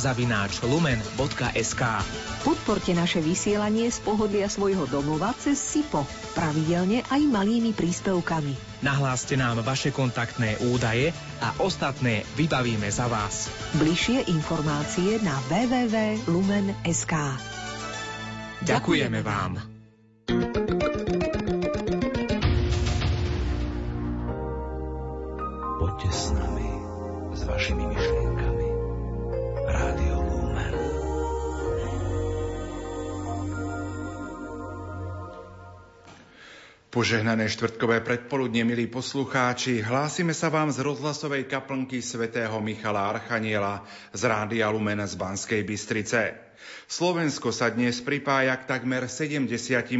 zavináč lumen.sk Podporte naše vysielanie z pohodlia svojho domova cez SIPO, pravidelne aj malými príspevkami. Nahláste nám vaše kontaktné údaje a ostatné vybavíme za vás. Bližšie informácie na www.lumen.sk Ďakujeme vám. Požehnané štvrtkové predpoludne, milí poslucháči, hlásime sa vám z rozhlasovej kaplnky svätého Michala Archaniela z Rádia Lumen z Banskej Bystrice. Slovensko sa dnes pripája k takmer 70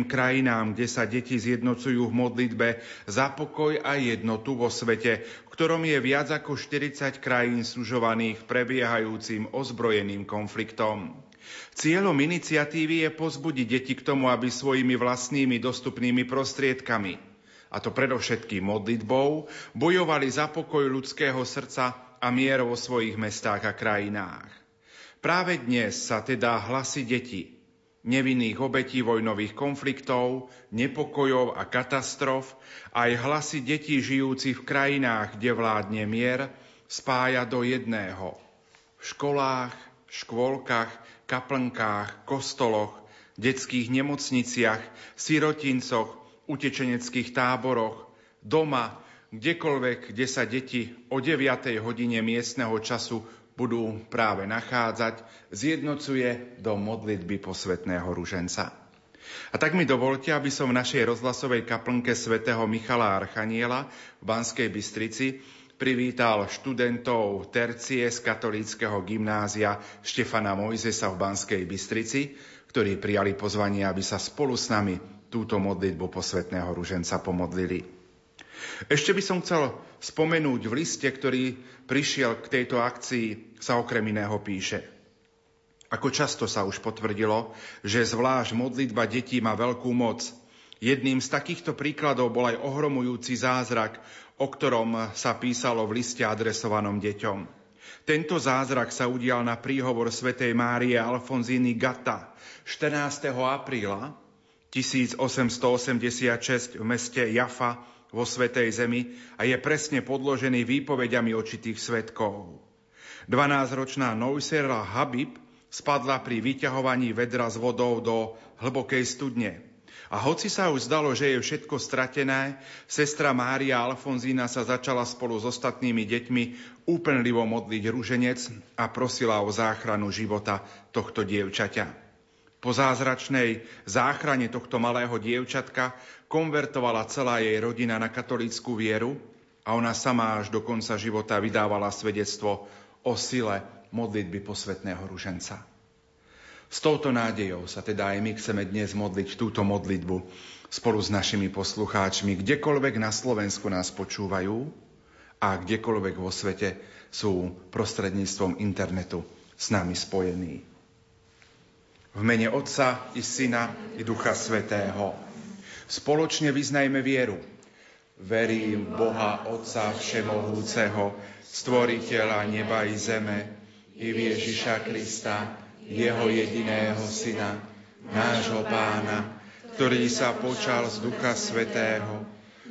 krajinám, kde sa deti zjednocujú v modlitbe za pokoj a jednotu vo svete, v ktorom je viac ako 40 krajín sužovaných prebiehajúcim ozbrojeným konfliktom. Cieľom iniciatívy je pozbudiť deti k tomu, aby svojimi vlastnými dostupnými prostriedkami, a to predovšetkým modlitbou, bojovali za pokoj ľudského srdca a mier vo svojich mestách a krajinách. Práve dnes sa teda hlasy detí, nevinných obetí vojnových konfliktov, nepokojov a katastrof, aj hlasy detí žijúcich v krajinách, kde vládne mier, spája do jedného. V školách, škôlkach, kaplnkách, kostoloch, detských nemocniciach, sirotincoch, utečeneckých táboroch, doma, kdekoľvek, kde sa deti o 9. hodine miestneho času budú práve nachádzať, zjednocuje do modlitby posvetného ruženca. A tak mi dovolte, aby som v našej rozhlasovej kaplnke svätého Michala Archaniela v Banskej Bystrici privítal študentov tercie z katolíckého gymnázia Štefana Mojzesa v Banskej Bystrici, ktorí prijali pozvanie, aby sa spolu s nami túto modlitbu posvetného ruženca pomodlili. Ešte by som chcel spomenúť v liste, ktorý prišiel k tejto akcii, sa okrem iného píše. Ako často sa už potvrdilo, že zvlášť modlitba detí má veľkú moc. Jedným z takýchto príkladov bol aj ohromujúci zázrak, o ktorom sa písalo v liste adresovanom deťom. Tento zázrak sa udial na príhovor svätej Márie Alfonzíny Gata 14. apríla 1886 v meste Jafa vo Svetej Zemi a je presne podložený výpovediami očitých svetkov. 12-ročná Neusera Habib spadla pri vyťahovaní vedra s vodou do hlbokej studne. A hoci sa už zdalo, že je všetko stratené, sestra Mária Alfonzína sa začala spolu s ostatnými deťmi úplnlivo modliť ruženec a prosila o záchranu života tohto dievčaťa. Po zázračnej záchrane tohto malého dievčatka konvertovala celá jej rodina na katolícku vieru a ona sama až do konca života vydávala svedectvo o sile modlitby posvetného ruženca. S touto nádejou sa teda aj my chceme dnes modliť túto modlitbu spolu s našimi poslucháčmi, kdekoľvek na Slovensku nás počúvajú a kdekoľvek vo svete sú prostredníctvom internetu s nami spojení. V mene Otca i Syna i Ducha Svetého. Spoločne vyznajme vieru. Verím Boha Otca Všemohúceho, Stvoriteľa neba i zeme, i Ježiša Krista, jeho jediného syna, nášho pána, ktorý sa počal z Ducha Svetého,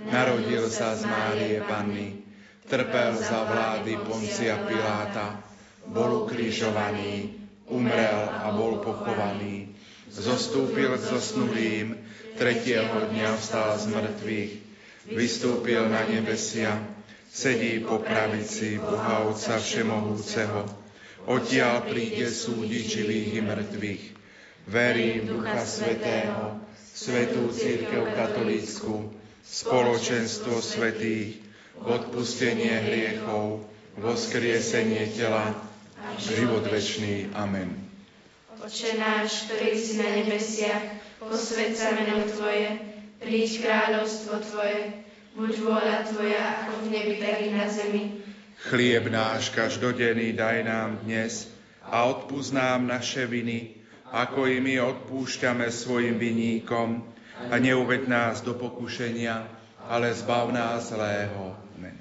narodil sa z Márie Panny, trpel za vlády Poncia Piláta, bol ukrižovaný, umrel a bol pochovaný, zostúpil k zosnulým, tretieho dňa vstal z mŕtvych, vystúpil na nebesia, sedí po pravici Boha Otca Všemohúceho, Odtiaľ príde súdiť živých i mŕtvych. Verím Ducha Svetého, Svetú Církev Katolícku, spoločenstvo svetých, odpustenie hriechov, voskriesenie tela, život večný. Amen. Oče náš, ktorý si na nebesiach, posved sa meno Tvoje, príď kráľovstvo Tvoje, buď vôľa Tvoja, ako v nebi, tak i na zemi. Chlieb náš každodenný daj nám dnes a odpúsť nám naše viny, ako i my odpúšťame svojim viníkom a neuved nás do pokušenia, ale zbav nás zlého. Amen.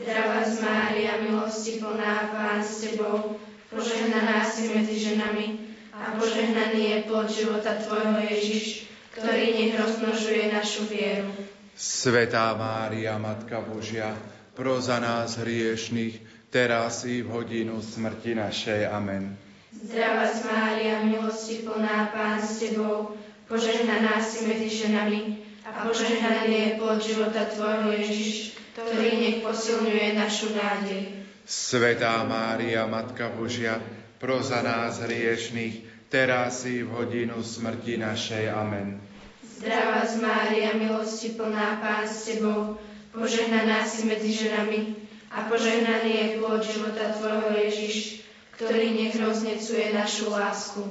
Zdravá z Mária, milosti plná, Pán s Tebou, požehnaná si medzi ženami a požehnaný je plod života Tvojho Ježiš, ktorý nech rozmnožuje našu vieru. Svetá Mária, Matka Božia, pro za nás hriešných, teraz i v hodinu smrti našej. Amen. Zdravá Mária, milosti plná, Pán s Tebou, požehnaná si medzi ženami a požehnaný je plod života Tvojho Ježiš, ktorý nech posilňuje našu nádej. Svetá Mária, Matka Božia, pro za nás hriešných, teraz i v hodinu smrti našej. Amen. Zdravá Mária, milosti plná Pán s Tebou, požehnaná si medzi ženami a požehnaný je plod života Tvojho Ježiš, ktorý nech roznecuje našu lásku.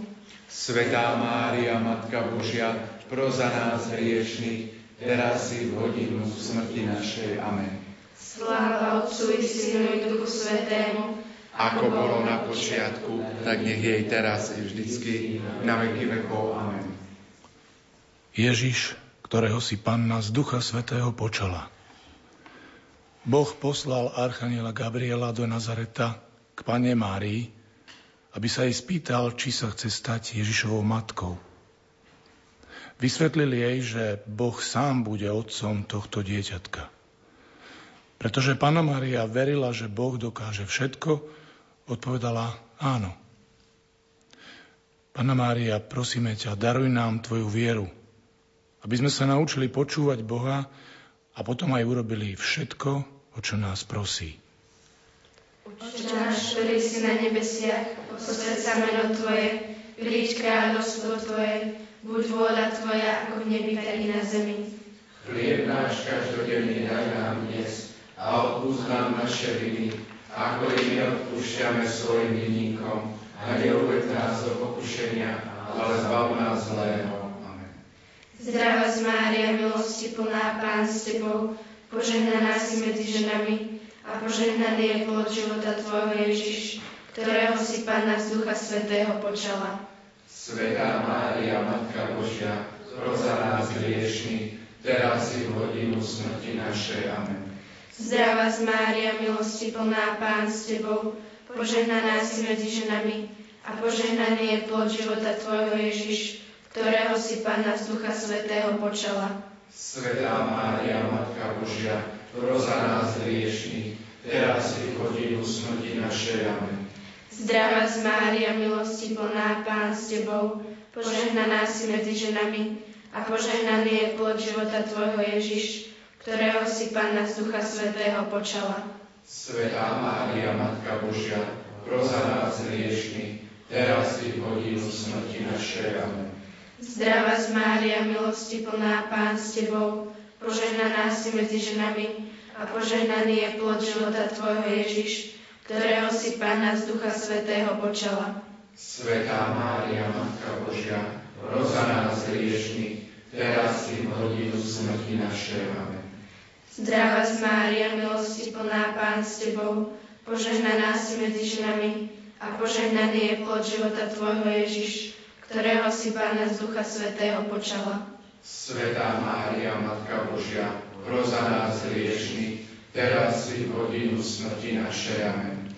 Svetá Mária, Matka Božia, pro za nás hriešných, teraz i v hodinu smrti našej. Amen. Sláva Otcu i Synu i Duchu Svetému, ako bolo na počiatku, tak nech jej teraz i vždycky, na veky vekov. Amen. Ježiš, ktorého si Panna z Ducha Svetého počala. Boh poslal Archaniela Gabriela do Nazareta k Pane Márii, aby sa jej spýtal, či sa chce stať Ježišovou matkou. Vysvetlil jej, že Boh sám bude otcom tohto dieťatka. Pretože Pana Mária verila, že Boh dokáže všetko, odpovedala áno. Pana Mária, prosíme ťa, daruj nám Tvoju vieru, aby sme sa naučili počúvať Boha a potom aj urobili všetko, o čo nás prosí. Oče náš, ktorý si na nebesiach, posved sa meno Tvoje, príď kráľovstvo Tvoje, buď vôľa Tvoja, ako v nebi, tak i na zemi. Chlieb náš každodenný daj nám dnes a odpúsť nám naše viny, ako i my odpúšťame svojim vinníkom a neuved nás do pokušenia, ale zbav nás zlého. Amen. Zdravá z Mária, milosti plná, Pán s Tebou, požehnaná si medzi ženami a požehnaný je plod života Tvojho Ježiš, ktorého si Pána z Ducha Svetého počala. Svetá Mária, Matka Božia, pros za nás hriešných, teraz i v hodinu smrti našej. Amen. Zdravá z Mária, milosti plná, Pán s Tebou, požehnaná si medzi ženami a požehnaný je plod života Tvojho Ježiš, ktorého si Pána z Ducha Svetého počala. Svetá Mária, Matka Božia, pros za nás hriešných, teraz i hodinu smrti našej. Amen. Zdravá z Mária, milosti plná, Pán s Tebou, požehnaná si medzi ženami a požehnaný je plod života Tvojho Ježiš, ktorého si Panna z Ducha Svetého počala. Svetá Mária, Matka Božia, pros za nás hriešných, teraz i hodinu smrti našej. Amen. Zdravá z Mária, milosti plná, Pán s Tebou, požehnaná si medzi ženami a požehnaný je plod života Tvojho Ježiš, ktorého si Panna z Ducha Svetého počala. Svetá Mária, Matka Božia, pros za nás hriešných, teraz i v hodinu smrti našej. Amen. Zdravá z Mária, milosti plná, Pán s Tebou, požehnaná si medzi ženami a požehnaný je plod života Tvojho Ježiš, ktorého si Pána z Ducha Svetého počala. Svetá Mária, Matka Božia, pros za nás hriešných, teraz i v hodinu smrti našej. Amen.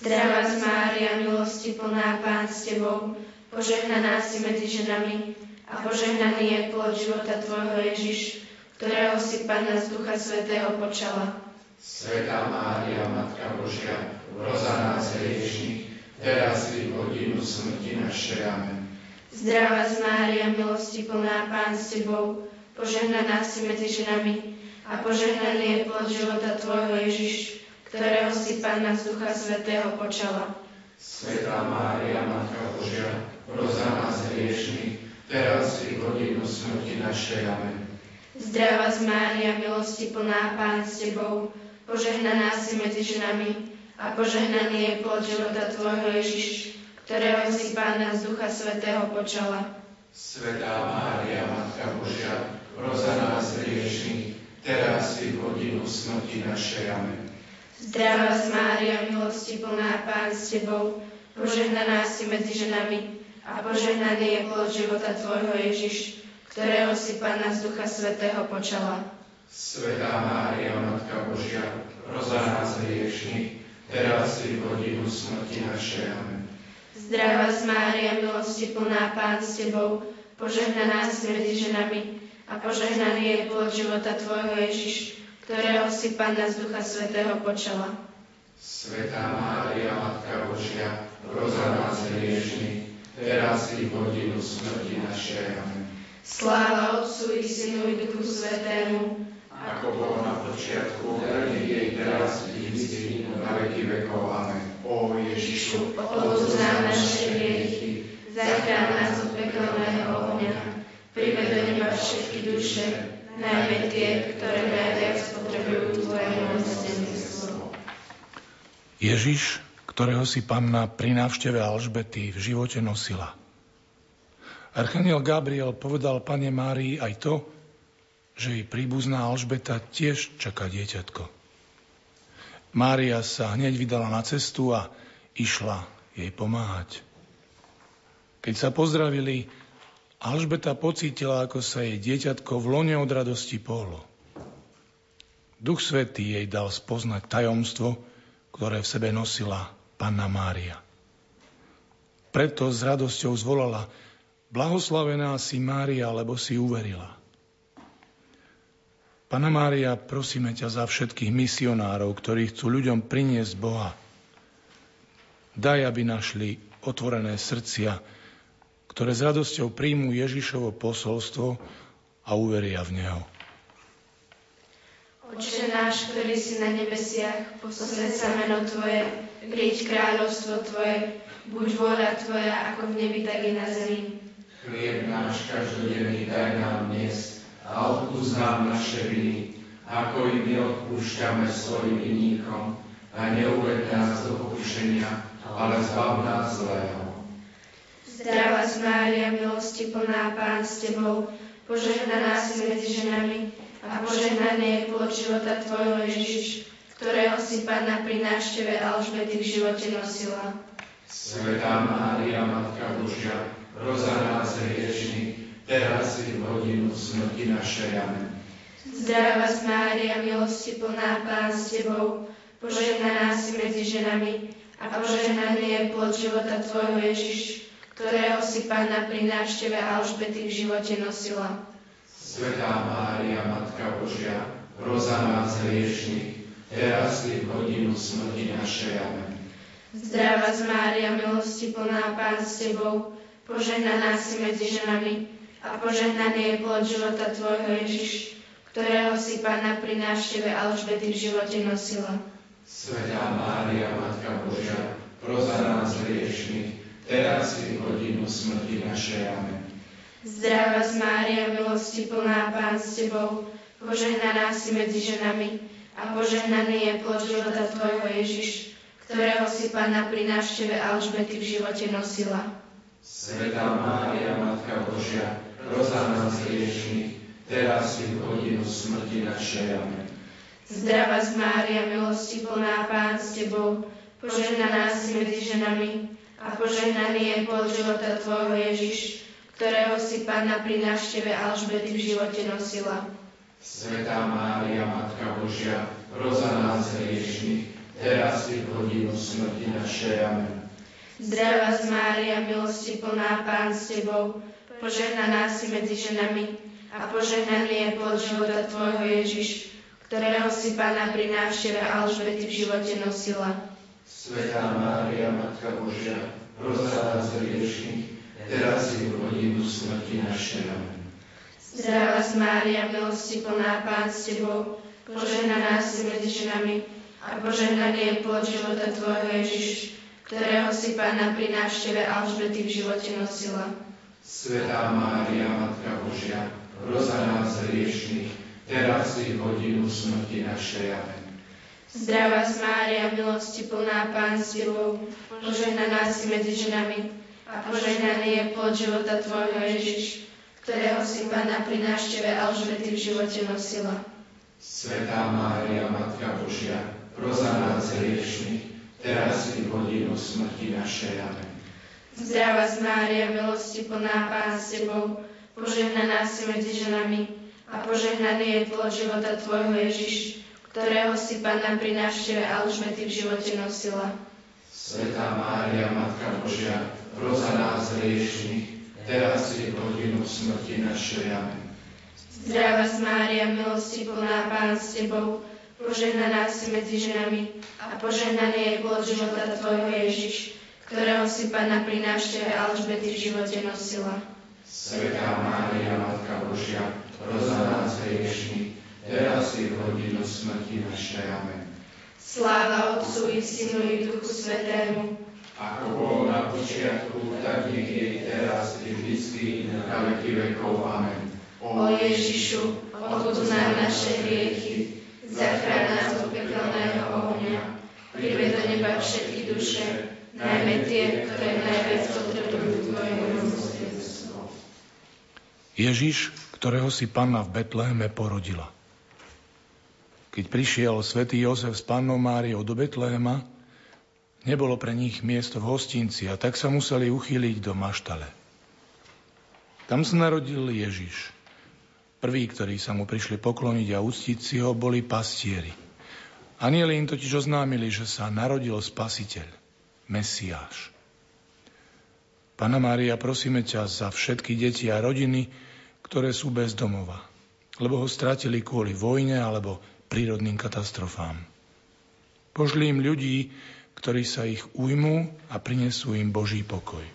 Zdravá z Mária, milosti plná, Pán s Tebou, požehnaná si medzi ženami a požehnaný je plod života Tvojho Ježiš, ktorého si Panna z Ducha Svetého počala. Svetá Mária, Matka Božia, pros za nás hriešných, teraz i v hodinu smrti našej. Amen. Zdravá z Mária, milosti plná, Pán s Tebou, požehnaná si medzi ženami a požehnaný je plod života Tvojho Ježiš, ktorého si Panna z Ducha Svetého počala. Svetá Mária, Matka Božia, pros za nás hriešných, teraz i v hodinu smrti našej. Amen. Zdravá z Mária, milosti plná, Pán s Tebou, požehnaná si medzi ženami a požehnaný je plod života Tvojho Ježiš, ktorého si Pána z Ducha Svetého počala. Svetá Mária, Matka Božia, pros za nás hriešných, teraz i v hodinu smrti našej. Amen. Zdravá z Mária, milosti plná, Pán s Tebou, požehnaná si medzi ženami a požehnaný je plod života Tvojho Ježiš, ktorého si Pána z Ducha Svetého počala. Svetá Mária, Matka Božia, pros za nás hriešných, teraz i v hodinu smrti našej. Amen. Zdravá z Mária, milosti plná Pán s Tebou, požehnaná si medzi ženami a požehnaný je plod života Tvojho Ježiš, ktorého si Panna z Ducha Svetého počala. Svetá Mária, Matka Božia, proza nás hriešných, teraz i v hodinu smrti našej. Amen. Sláva Otcu i Synu i Duchu Svetému, ako bolo na počiatku, tak jej teraz i vždy na veky vekov. Amen. O Ježišu, odpúsť naše hriechy, zachráň nás od pekelného ohňa, prived do neba všetky duše, najmä tie, ktoré najviac potrebujú Tvoje milosrdenstvo. Ježiš, ktorého si panna pri návšteve Alžbety v živote nosila. Archaniel Gabriel povedal pane Márii aj to, že jej príbuzná Alžbeta tiež čaká dieťatko. Mária sa hneď vydala na cestu a išla jej pomáhať. Keď sa pozdravili, Alžbeta pocítila, ako sa jej dieťatko v lone od radosti pohlo. Duch Svetý jej dal spoznať tajomstvo, ktoré v sebe nosila Panna Mária. Preto s radosťou zvolala Blahoslavená si Mária, lebo si uverila. Pana Mária, prosíme ťa za všetkých misionárov, ktorí chcú ľuďom priniesť Boha. Daj, aby našli otvorené srdcia, ktoré s radosťou príjmú Ježišovo posolstvo a uveria v Neho. Oče náš, ktorý si na nebesiach, posledť sa meno Tvoje, príď kráľovstvo Tvoje, buď vôľa Tvoja, ako v nebi, tak i na zemi. Chlieb náš každodenný daj nám dnes a odpúsť nám naše viny, ako i my odpúšťame svojim vinníkom a neuved nás do pokušenia, ale zbav nás zlého. Zdravá z Mária, milosti plná Pán s Tebou, požehnaná si medzi ženami a požehnaný je plod života Tvojho Ježiš, ktorého si Pána pri návšteve Alžbety v živote nosila. Svetá Mária, Matka Božia, roza nás hriešných, teraz i v hodinu smrti našej. Amen. Zdravá z Mária, milosti plná Pán s Tebou, požehnaná si medzi ženami a požehnaný je plod života Tvojho Ježiš, ktorého si Pána pri návšteve Alžbety v živote nosila. Svetá Mária, Matka Božia, roza nás hriešných, teraz i v hodinu smrti našej. Amen. Zdravá z Mária, milosti plná Pán s Tebou, požehnaná si medzi ženami a požehnaný je plod života Tvojho Ježiš, ktorého si Pána pri návšteve Alžbety v živote nosila. Svetá Mária, Matka Božia, proza nás hriešných, teraz i v hodinu smrti našej. Amen. Zdravá z Mária, milosti plná Pán s Tebou, požehnaná si medzi ženami a požehnaný je plod života Tvojho Ježiš, ktorého si Pána pri návšteve Alžbety v živote nosila. Svetá Mária, Matka Božia, roza nás hriešných, teraz i v hodinu smrti našej. Amen. Zdravá z Mária, milosti plná Pán s Tebou, požehnaná si medzi ženami a požehnaný je plod života Tvojho Ježiš, ktorého si Pána pri návšteve Alžbety v živote nosila. Svetá Mária, Matka Božia, roza nás hriešných, teraz i v hodinu smrti našej. Amen. Zdravá z Mária, milosti plná Pán s Tebou, požehnaná si medzi ženami a požehnaný je plod života Tvojho Ježiš, ktorého si Pána pri návšteve Alžbety v živote nosila. Svetá Mária, Matka Božia, rozhľadá nás hriešných, teraz i v hodinu smrti našej. Zdravá Mária, milosti plná Pán s Tebou, požehnaná si medzi ženami a požehnaný je plod života Tvojho Ježiš, ktorého si Pána pri návšteve Alžbety v živote nosila. Svetá Mária, Matka Božia, roza nás hriešných, teraz i v hodinu smrti našej. Amen. Zdravá Mária, milosti plná Pán s Tebou, požehnaná si medzi ženami a požehnaný je plod života Tvojho Ježiš, ktorého si Pána pri návšteve Alžbety v živote nosila. Svetá Mária, Matka Božia, roza nás hriešných, teraz i hodinu smrti našej. Amen. Zdravá z Mária, milosti plná Pán s Tebou, požehnaná si medzi ženami a požehnaný je plod života Tvojho Ježiš, ktorého si Pána pri návšteve Alžbety v živote nosila. Svetá Mária, Matka Božia, proza nás hriešných, teraz v hodinu smrti našej. Amen. Zdravá Mária, milosti plná Pán s Tebou, požehnaná si medzi ženami a požehnaný je plod života Tvojho Ježiš, ktorého si Pána pri návšteve Alžbety v živote nosila. Svetá Mária, Matka Božia, proza nás hriešných, teraz i v hodinu smrti našej. Amen. Sláva Otcu i Synu i Duchu Svetému, ako bolo na počiatku, tak nech je teraz i vždycky na veky vekov. Amen. O Ježišu, odpúsť nám naše hriechy, zachráň nás od pekelného ohňa, prived do neba všetky duše, najmä tie, ktoré najviac. Ježiš, ktorého si Panna v Betleheme porodila. Keď prišiel svätý Jozef s Pannou Máriou do Betlehema, nebolo pre nich miesto v hostinci a tak sa museli uchýliť do maštale. Tam sa narodil Ježiš. Prví, ktorí sa mu prišli pokloniť a uctiť si ho, boli pastieri. Anieli im totiž oznámili, že sa narodil Spasiteľ, Mesiáš. Pana Mária, prosíme ťa za všetky deti a rodiny, ktoré sú bez domova, lebo ho stratili kvôli vojne alebo prírodným katastrofám. Požli im ľudí, ktorí sa ich ujmú a prinesú im Boží pokoj.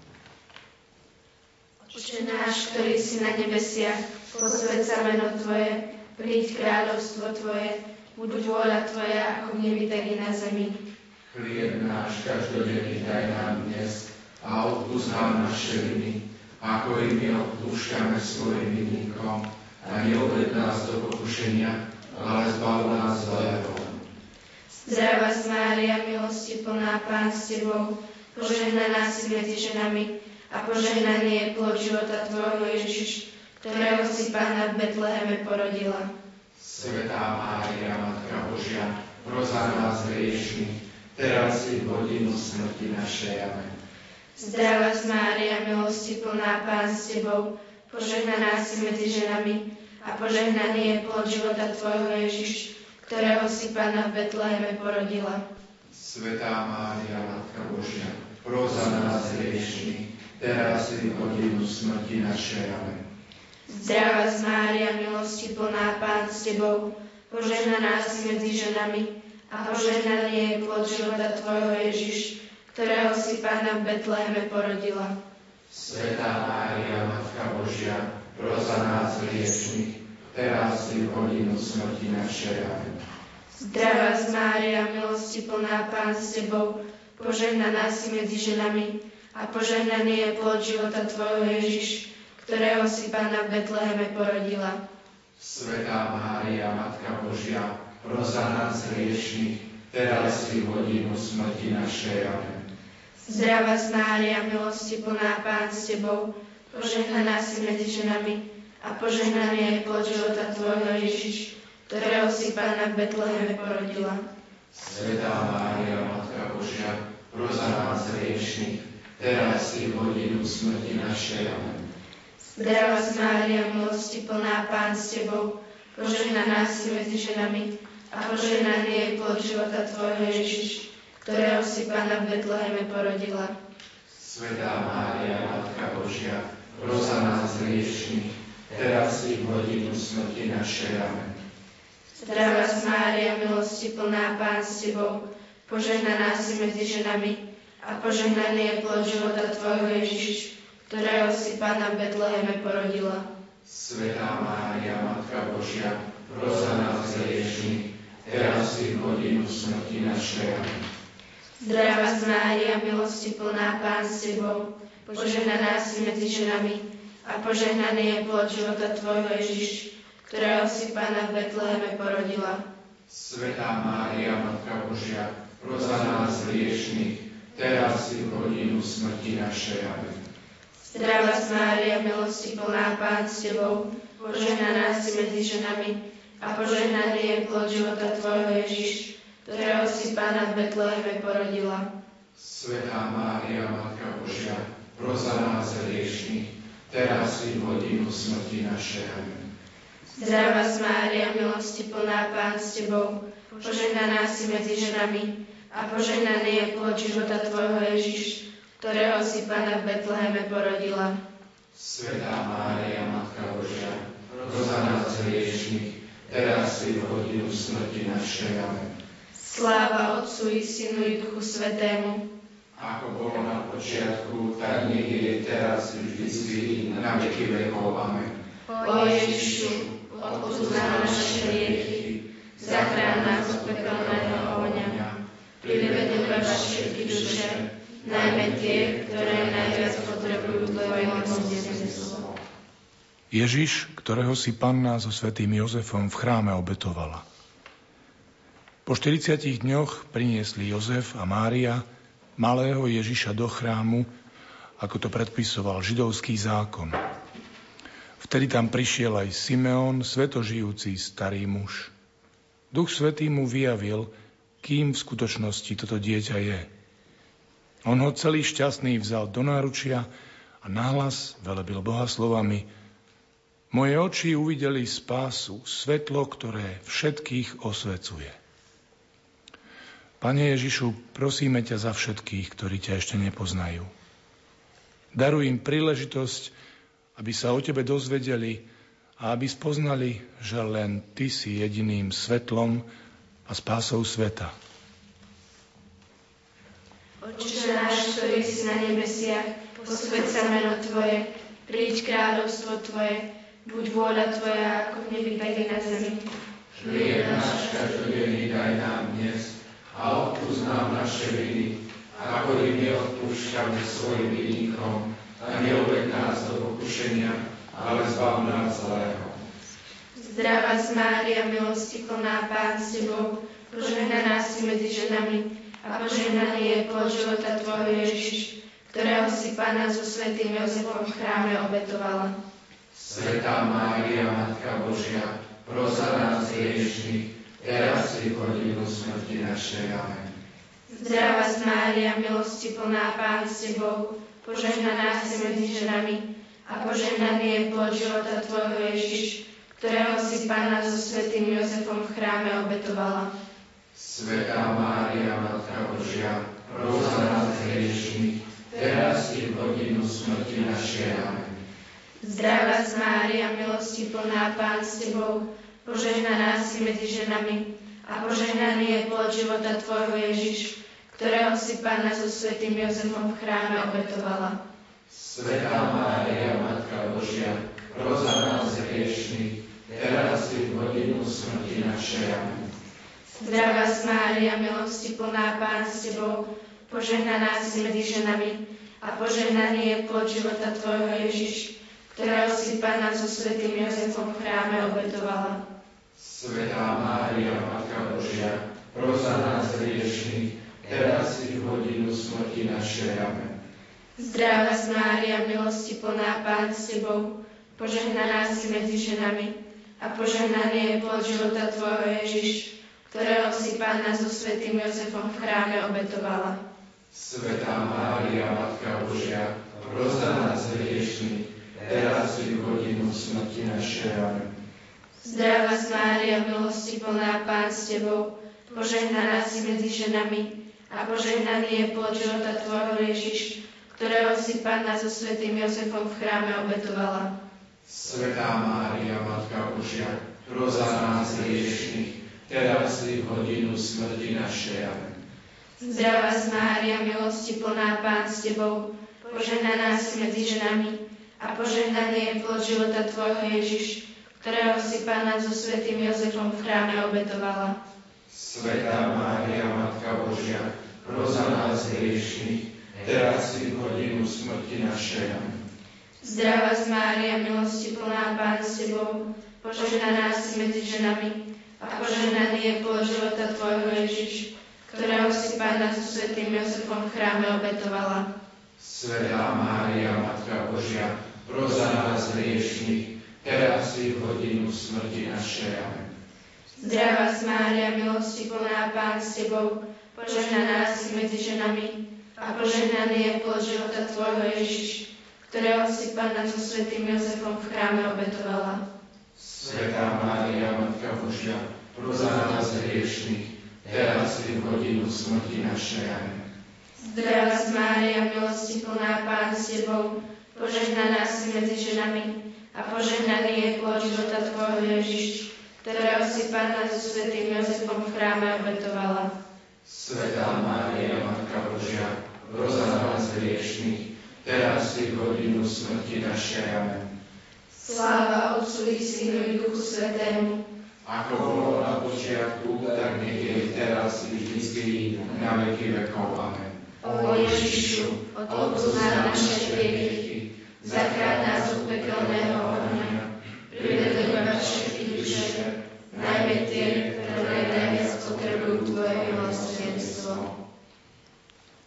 Oče náš, ktorý si na nebesiach, posved meno Tvoje, príď kráľovstvo Tvoje, buď vôľa Tvoja ako v nebi, tak i na zemi. Chlieb náš každodenný daj nám dnes a odpúsť nám naše viny, ako i my odpúšťame svojim vinníkom. A neuved nás do pokušenia, ale zbav nás zlého. Zdravá Mária, milosti plná Pán s Tebou, požehnaná si medzi ženami a požehnaný je plod života Tvojho Ježiš, ktorého si Pána v Betleheme porodila. Svetá Mária, Matka Božia, proza nás hriešných, teraz i v hodinu smrti našej. Amen. Zdravá Mária, milosti plná Pán s Tebou, požehnaná si medzi ženami a požehnaný je plod života Tvojho Ježiš, ktorého si Pána v Betleheme porodila. Svetá Mária, Matka Božia, proza nás hriešných, teraz i v hodinu smrti našej. Amen. Zdravá Mária, milosti plná Pán s Tebou, požehnaná si medzi ženami a požehnaný je plod života Tvojho Ježiš, ktorého si Pána v Betleheme porodila. Svetá Mária, Matka Božia, proza nás hriešných, teraz i v hodinu smrti našej. Amen. Zdravá Mária, milosti plná Pán s Tebou, požehnaná si medzi ženami a požehnaný je plod života Tvojho Ježiš, ktorého si Pána v Betleheme porodila. Svetá Mária, Matka Božia, proza nás hriešných, teraz i v hodinu smrti našej. Amen. Zdravá Mária, milosti plná Pán s Tebou, požehnaná si medzi ženami a požehnaný je plod života Tvojho Ježiš, ktorého si Pána v Betleheme porodila. Svetá Mária, Matka Božia, proza nás hriešných, teraz i v hodinu smrti našej. Amen. Zdravá Mária, milosti plná Pán s Tebou, požehnaná si medzi ženami a požehnaný je plod života Tvojho Ježiš, ktorého si Pána v Betleheme porodila. Svetá Mária, Matka Božia, proza nás hriešných, teraz i v hodinu smrti našej. Amen. Zdravá Mária, milosti plná Pán s Tebou, požehnaná si medzi ženami a požehnaný je plod života Tvojho Ježiš, ktorého si Pána v Betleheme porodila. Svetá Mária, Matka Božia, proza nás hriešných, teraz i v hodinu smrti našej. Zdravá Mária, milosti plná Pán s Tebou, požehnaná si medzi ženami a požehnaný je plod života Tvojho Ježiš, ktorého si Pána v Betleheme porodila. Svetá Mária, Matka Božia, proza nás hriešných, teraz i v hodinu smrti našej. Amen. Zdravá Mária, milosti plná Pán s Tebou, požehnaná si medzi ženami a požehnaný je plod života Tvojho Ježiš, ktorého si Pána v Betleheme porodila. Svetá Mária, Matka Božia, proza nás hriešných, teraz i v hodinu smrti našej. Amen. Zdravá Mária, milosti plná Pán s Tebou, požehnaná si medzi ženami a požehnaný je plod života Tvojho Ježiš, ktorého si Pana v Betleheme porodila. Svetá Mária, Matka Božia, pros za nás hriešných, teraz si v hodinu smrti našej. Amen. Sláva Otcu i Synu i Duchu Svetému, ako bolo na počiatku, tak nech je teraz vždy na veky vekov. Amen. O Ježišu, odpúsť nám naše hriechy, zachrán nás od pekelného ohňa, prived do všetky duše, najmä tie, ktoré najviac potrebujú Tvoje milosrdenstvo. Ježiš, ktorého si Panna so svätým Jozefom v chráme obetovala. Po 40 dňoch priniesli Jozef a Mária malého Ježiša do chrámu, ako to predpisoval židovský zákon. Vtedy tam prišiel aj Simeon, svetožijúci starý muž. Duch Svetý mu vyjavil, kým v skutočnosti toto dieťa je – on ho celý šťastný vzal do náručia a náhlas velebil Boha slovami Moje oči uvideli spásu, svetlo, ktoré všetkých osvecuje. Pane Ježišu, prosíme ťa za všetkých, ktorí ťa ešte nepoznajú. Daruj im príležitosť, aby sa o Tebe dozvedeli a aby spoznali, že len Ty si jediným svetlom a spásou sveta. Oče náš, ktorý si na nebesiach, posved sa meno Tvoje, príď kráľovstvo Tvoje, buď vôľa Tvoja, ako v nebi, tak na zemi. Chlieb náš každodenný daj nám dnes a odpúsť nám naše viny, ako i my odpúšťame svojim vinníkom a neuved nás do pokušenia, ale zbav nás zlého. Zdravá z Mária, milosti plná Pán s Tebou, požehnaná si medzi ženami, a požehnaný je plod života Tvojho Ježiš, ktorého si Pána so svetým Jozefom v chráme obetovala. Svetá Mária, Matka Božia, prosa nás hriešných, teraz si v hodinu smrti našej. Amen. Zdravá Mária, milosti plná Pán s Tebou, požehnaná si medzi ženami a požehnaný je plod života Tvojho Ježiš, ktorého si Pána so svetým Jozefom v chráme obetovala. Svetá Mária, Matka Božia, pros za nás hriešných, teraz i v hodinu smrti našej. Amen. Zdravá z Mária, milosti plná Pán s Tebou, požehnaná si medzi ženami a požehnaný je plod života Tvojho Ježiš, ktorého si Pána so svetým Jozefom v chráme obetovala. Svetá Mária, Matka Božia, pros za nás hriešných, teraz i v hodinu smrti našej. Zdravá Mária, milosti plná Pán s Tebou, požehnaná si medzi ženami a požehnaný je plod života Tvojho Ježiš, ktorého si Pána so svetým Jozefom v chráme obetovala. Svetá Mária, Matka Božia, pros za nás hriešných, teraz i v hodinu smrti našej. Amen. Zdravá Mária, milosti plná Pán s Tebou, požehnaná si medzi ženami a požehnaný je plod života Tvojho Ježiš, ktorého si Pána so svetým Jozefom v chráme obetovala. Svetá Mária, Matka Božia, pros za nás hriešných, teraz i v hodinu smrti našej. Amen. Zdravá Mária, milosti plná Pán s Tebou, požehnaná si medzi ženami a požehnaný je plod života Tvojho Ježiš, ktorého si Pána so svetým Jozefom v chráme obetovala. Svetá Mária, Matka Božia, pros za nás hriešných, teraz i v hodinu smrti našej. Amen. Zdravá Mária, milosti plná Pán s Tebou, požehnaná si medzi ženami a požehnaný je plod života Tvojho Ježiš, ktorého si Pána so svetým Jozefom v chráme obetovala. Svetá Mária, Matka Božia, pros za nás hriešných, teraz i v hodinu smrti našej. Zdravá z Mária, milosti plná Pán s Tebou, požehnaná si medzi ženami a požehnaný je plod života Tvojho Ježiš, ktorého si Pána so svetým Jozefom v chráme obetovala. Svetá Mária, Matka Božia, pros za nás hriešných, teraz i v hodinu smrti našej. Amen. Zdravá Mária, milosti plná Pán s Tebou, požehnaná si medzi ženami a požehnaný je plod života Tvojho Ježiš, ktorého si Pána so svetým Jozefom v chráme obetovala. Svetá Mária, Matka Božia, pros za nás hriešných, teraz i v hodinu smrti našej. Amen. Zdravá Mária, milosti plná Pán s Tebou, požehnaná si medzi ženami a požehnaný je plod života Tvojho Ježiš, ktorého si Pána so svetým Jozefom v chráme obetovala. Svetá Mária, Matka Božia, proza nás hriešných, teraz i v hodinu smrti našej. Amen. Sláva Otcu i Synu i Duchu Svetému, ako bolo na počiatku, tak nech je teraz i vždy na veky vekov. Amen. O Ježišu, odpoznaj naše hriechy, zachráň nás od pekelného ohňa, prived do neba všetky duše, najmä tie, ktoré najviac potrebujú Tvoje milosrdenstvo.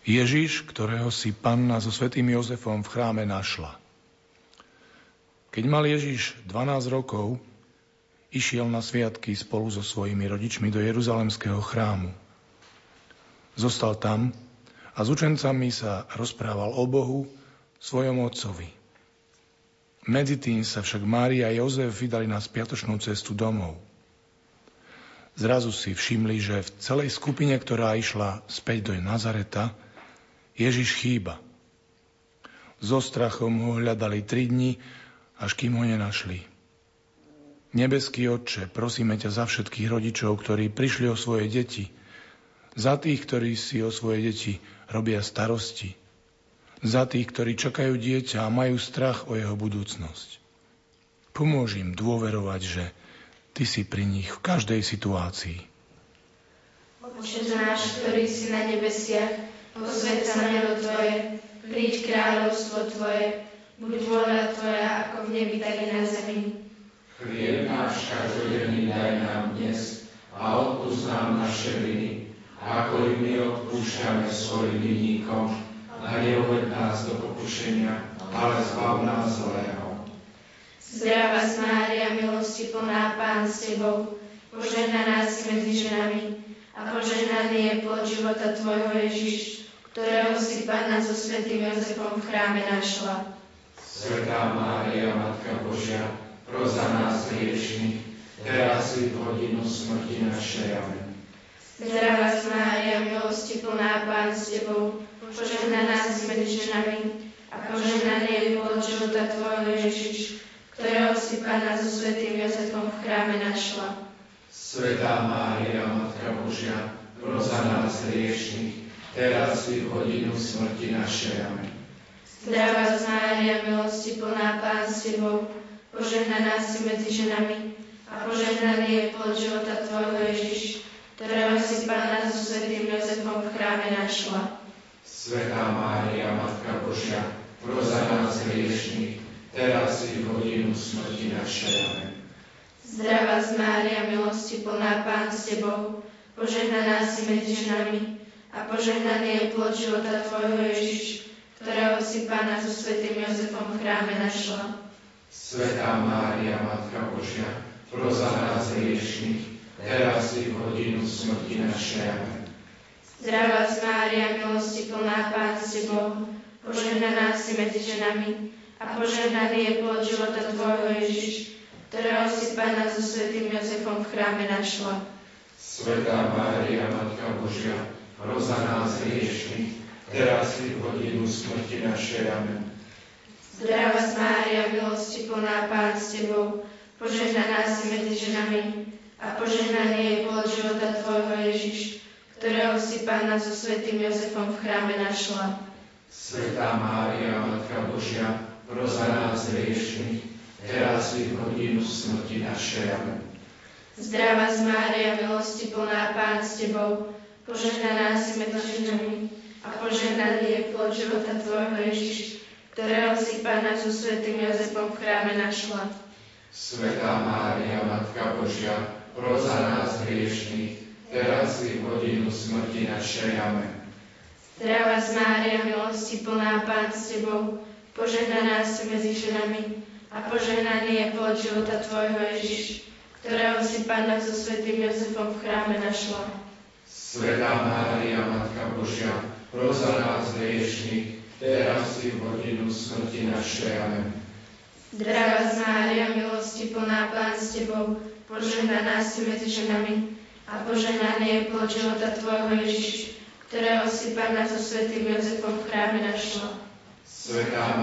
Ježiš, ktorého si panna so svetým Jozefom v chráme našla. Keď mal Ježiš 12 rokov, išiel na sviatky spolu so svojimi rodičmi do Jeruzalemského chrámu. Zostal tam, a s učencami sa rozprával o Bohu, svojom otcovi. Medzi tým sa však Mária a Jozef vydali na spiatočnú cestu domov. Zrazu si všimli, že v celej skupine, ktorá išla späť do Nazareta, Ježiš chýba. So strachom ho hľadali tri dni, až kým ho nenašli. Nebeský Otče, prosíme ťa za všetkých rodičov, ktorí prišli o svoje deti, za tých, ktorí si o svoje deti robia starosti. Za tých, ktorí čakajú dieťa a majú strach o jeho budúcnosť. Pomôž im dôverovať, že Ty si pri nich v každej situácii. Oče náš, ktorý si na nebesiach, posved sa meno Tvoje, príď kráľovstvo Tvoje, buď vôľa Tvoja ako v nebi, tak i na zemi. Chlieb náš každodenný daj nám dnes a odpúsť nám naše viny, ako i my odpúšťame svojim vinníkom, a neuved nás do pokušenia, ale zbav nás zlého. Zdravá Mária, milosti plná Pán s Tebou, požehnaná si medzi ženami a požehnaný je plod života Tvojho Ježiš, ktorého si Pána so svetým Jozefom v chráme našla. Svetá Mária, Matka Božia, proza nás hriešných, teraz i v hodinu smrti našej. Amen. Zdravá Mária, milosti plná Pán s Tebou, požehnaná si medzi ženami a požehnaný je plod života Tvojho Ježiš, ktorého si Pána so svetým Jozefom v chráme našla. Svetá Mária, Matka Božia, proza nás hriešných, teraz i v hodinu smrti našej. Amen. Zdravá z Mária, milosti plná Pán s Tebou, požehnaná si medzi ženami a požehnaný je plod života Tvojho Ježiš, ktorého si Pána so svetým Jozefom v chráme našla. Svetá Mária, Matka Božia, proza nás hriešných, teraz i v hodinu smrti našej. Amen. Zdravá z Mária, milosti plná Pán s Tebou, požehnaná si medzi ženami a požehnaný je plod života Tvojho Ježiš, ktorého si Pána so svetým Jozefom v chráme našla. Svetá Mária, Matka Božia, proza nás hriešných, teraz i v hodinu smrti našej. Amen. Zdravá Mária, milosti plná Pán s Tebou, požehnaná si medzi ženami a požehnaný je plod života Tvojho Ježiš, ktorého si Pána so svetým Jozefom v chráme našla. Svetá Mária, Matka Božia, roza nás hriešných, teraz i v hodinu smrti našej. Amen. Zdravá Mária, milosti plná Pán s Tebou, požehnaná si medzi ženami a požehnaný je plod života Tvojho Ježiš, ktorého si Pána so svetým Jozefom v chráme našla. Svetá Mária, Matka Božia, proza nás hriešných, teraz i v hodinu smrti našej. Zdravá z Mária, milosti plná Pán s Tebou, požehnaná si medzi ženami a požehnaný je plod života Tvojho Ježiš, ktorého si Pána so svetým Jozefom v chráme našla. Svetá Mária, Matka Božia, proza nás hriešných, teraz i v hodinu smrti našej. Amen. Zdravá Mária, milosti plná Pán s Tebou, požehnaná si medzi ženami a požehnaný je plod života Tvojho Ježiš, ktorého si Pána so svetým Jozefom v chráme našla. Svetá Mária, Matka Božia, proza nás hriešných, teraz i v hodinu smrti našej. Amen. Zdravá Mária, milosti plná Pán s Tebou, požehnaná si medzi ženami a požehnaný je plod života Tvojho Ježiš, ktorého si Panna so svätým Jozefom v chráme našla. Svetá